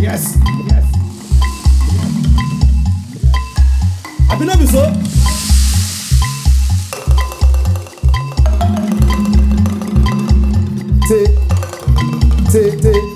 Yes. Yes. Yes. Abi no be so? Say, say,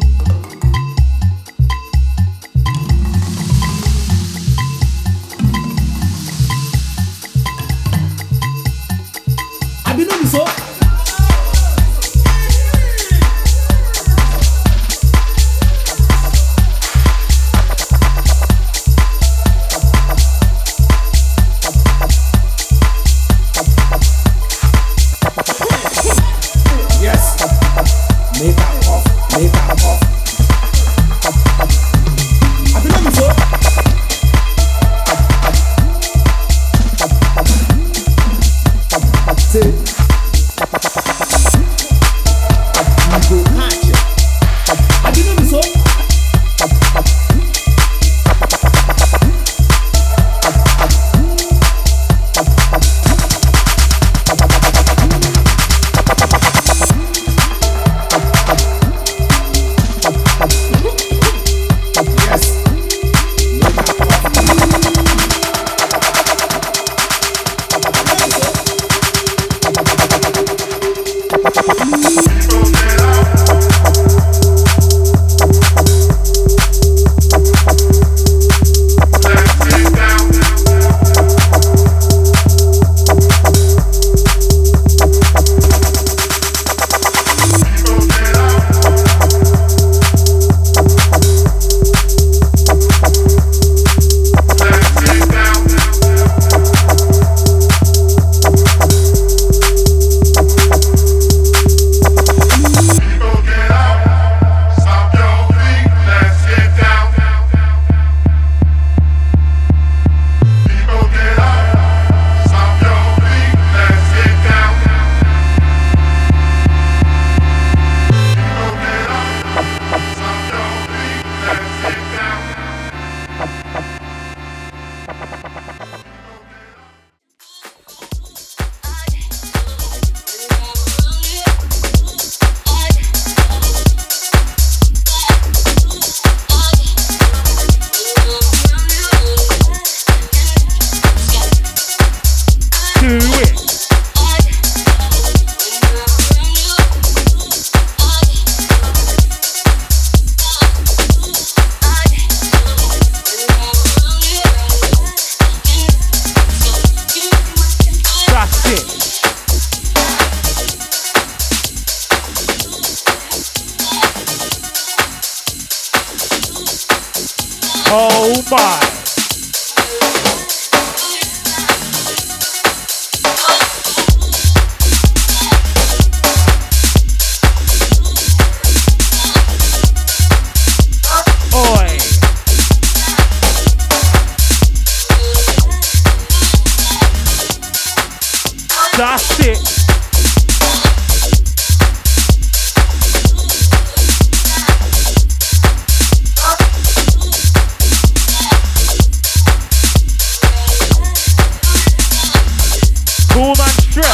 Right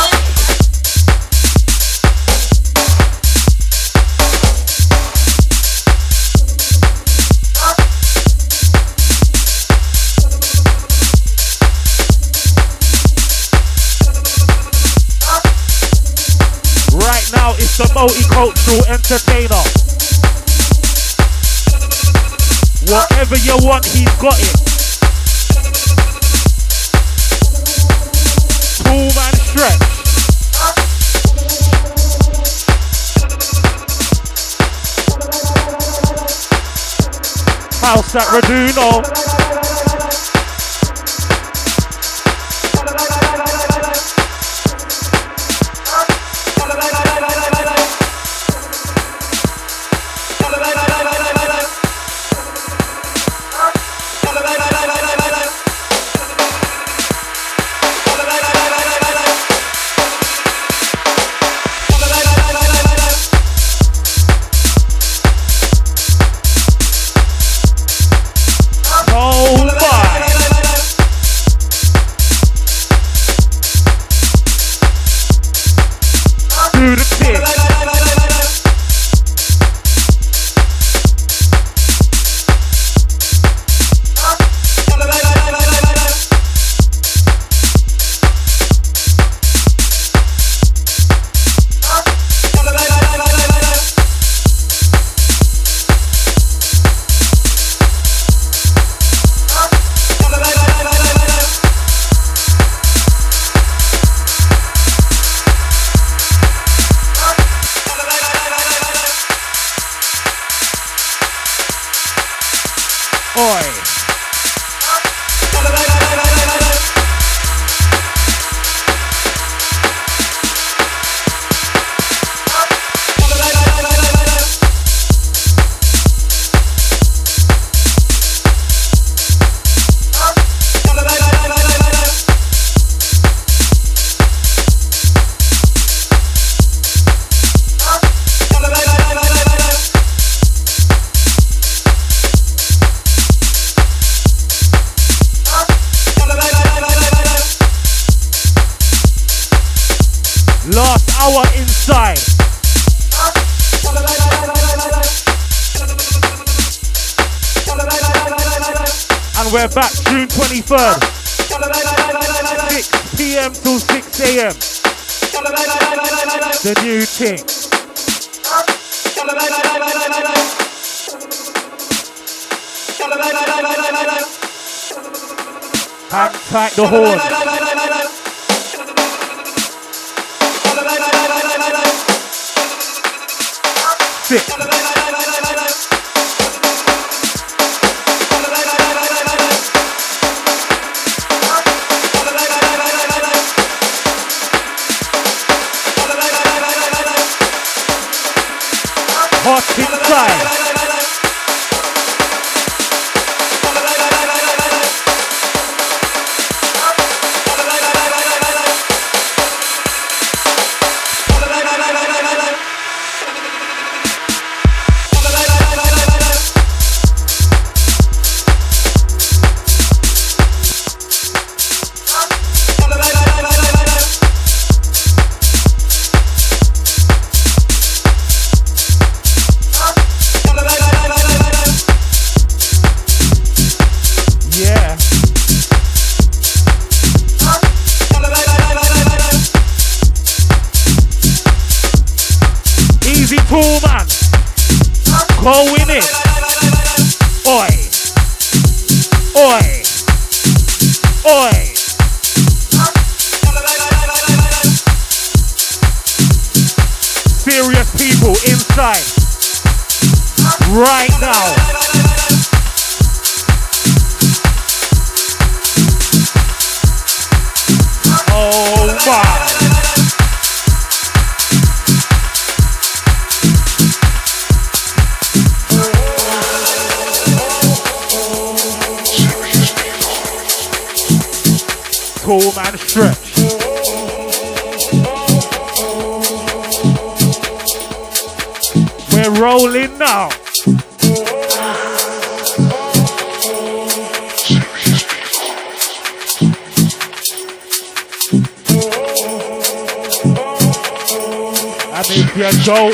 now, it's a multicultural entertainer. Whatever you want, he's got it. That Raduno.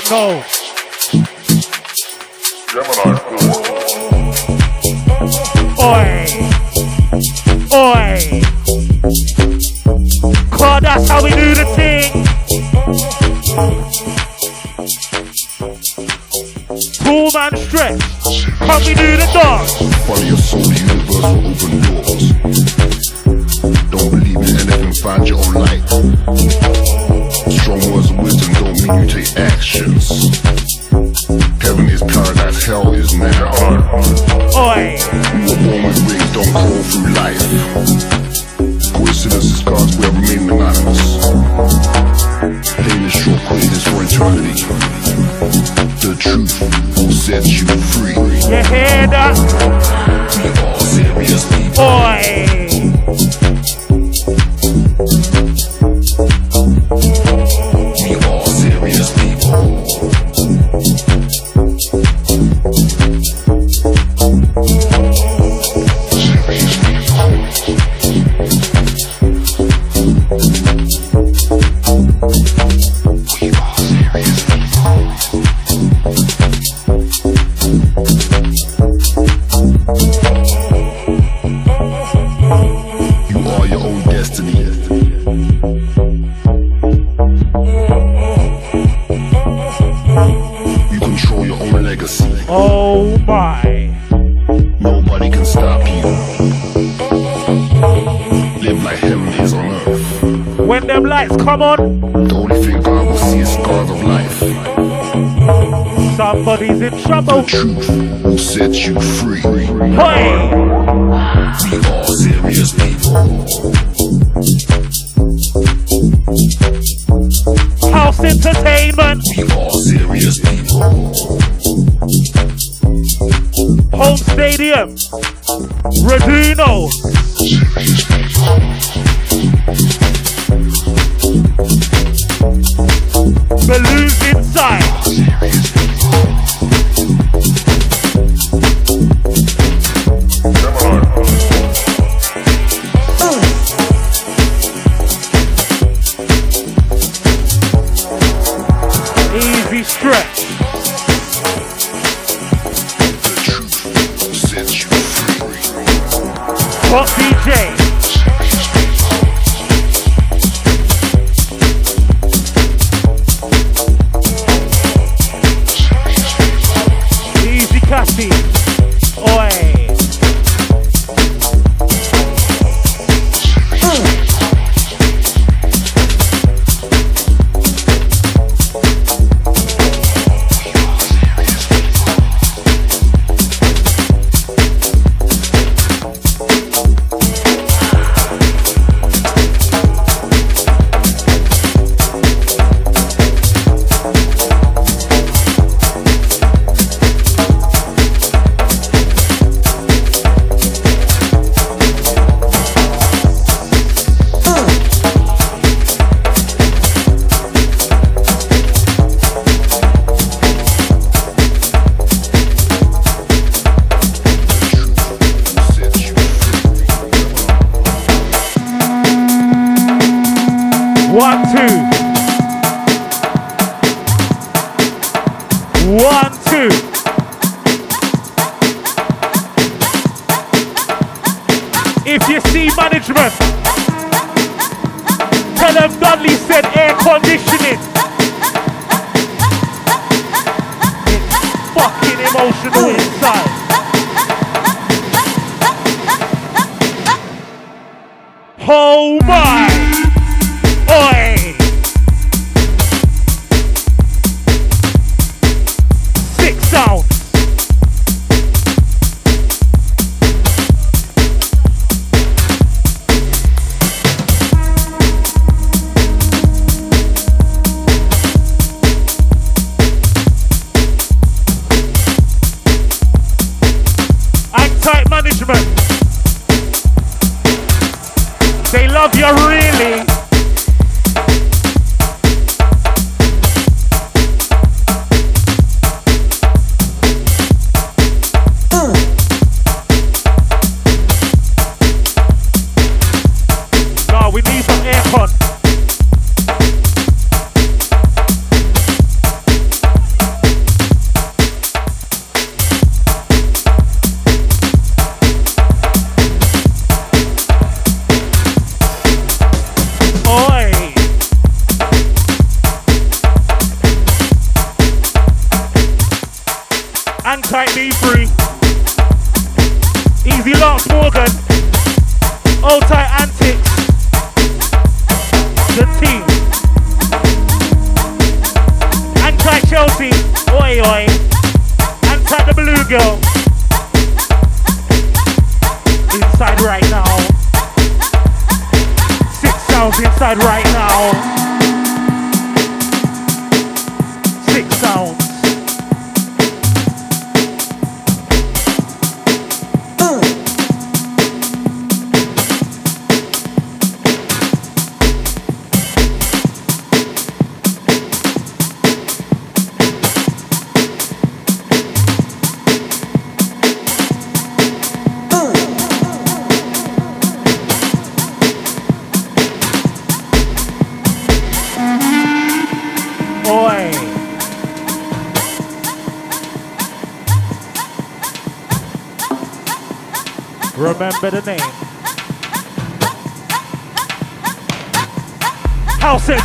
go. Gemini 4. Oi. Oi. God, that's how we do the thing. Cool man stretch. How we do the dance. Follow your soul, the universe will open doors. Don't believe in anything, find your own light. Strong words of wisdom don't mean you take action. believe in sight. 消失不在，跑吧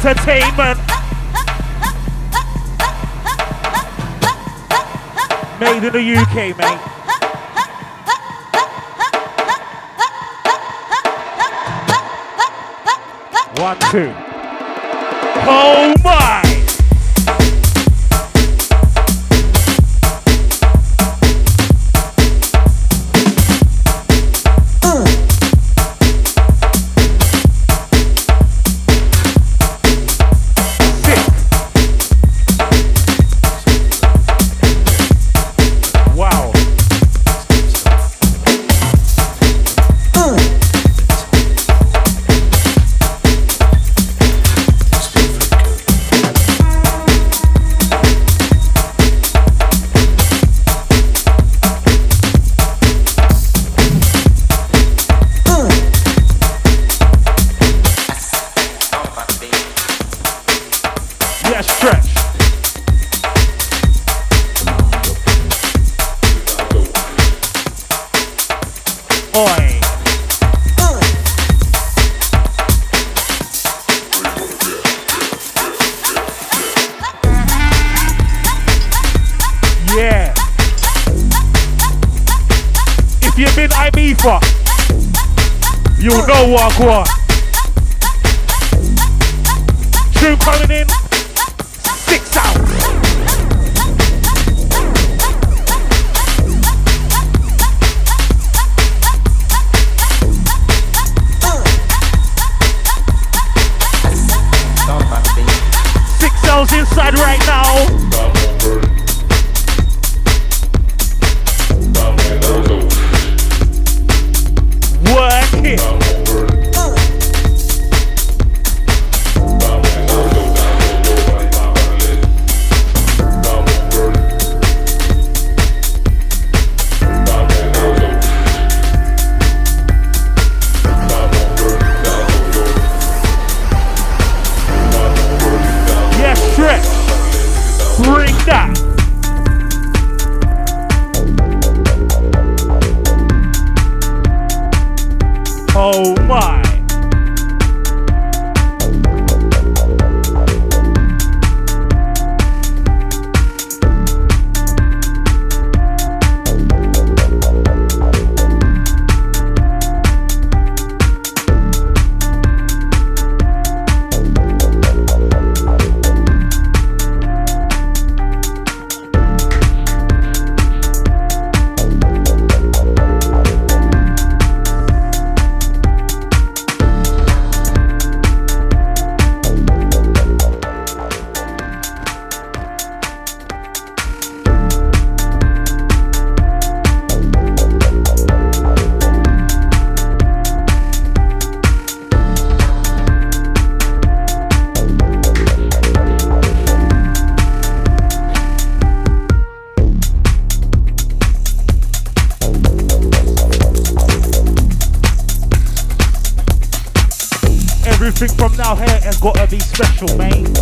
entertainment. Made in the UK, mate. One, two. Home. you've been Ibiza, you know what, what. Troop coming in. Be special, mate.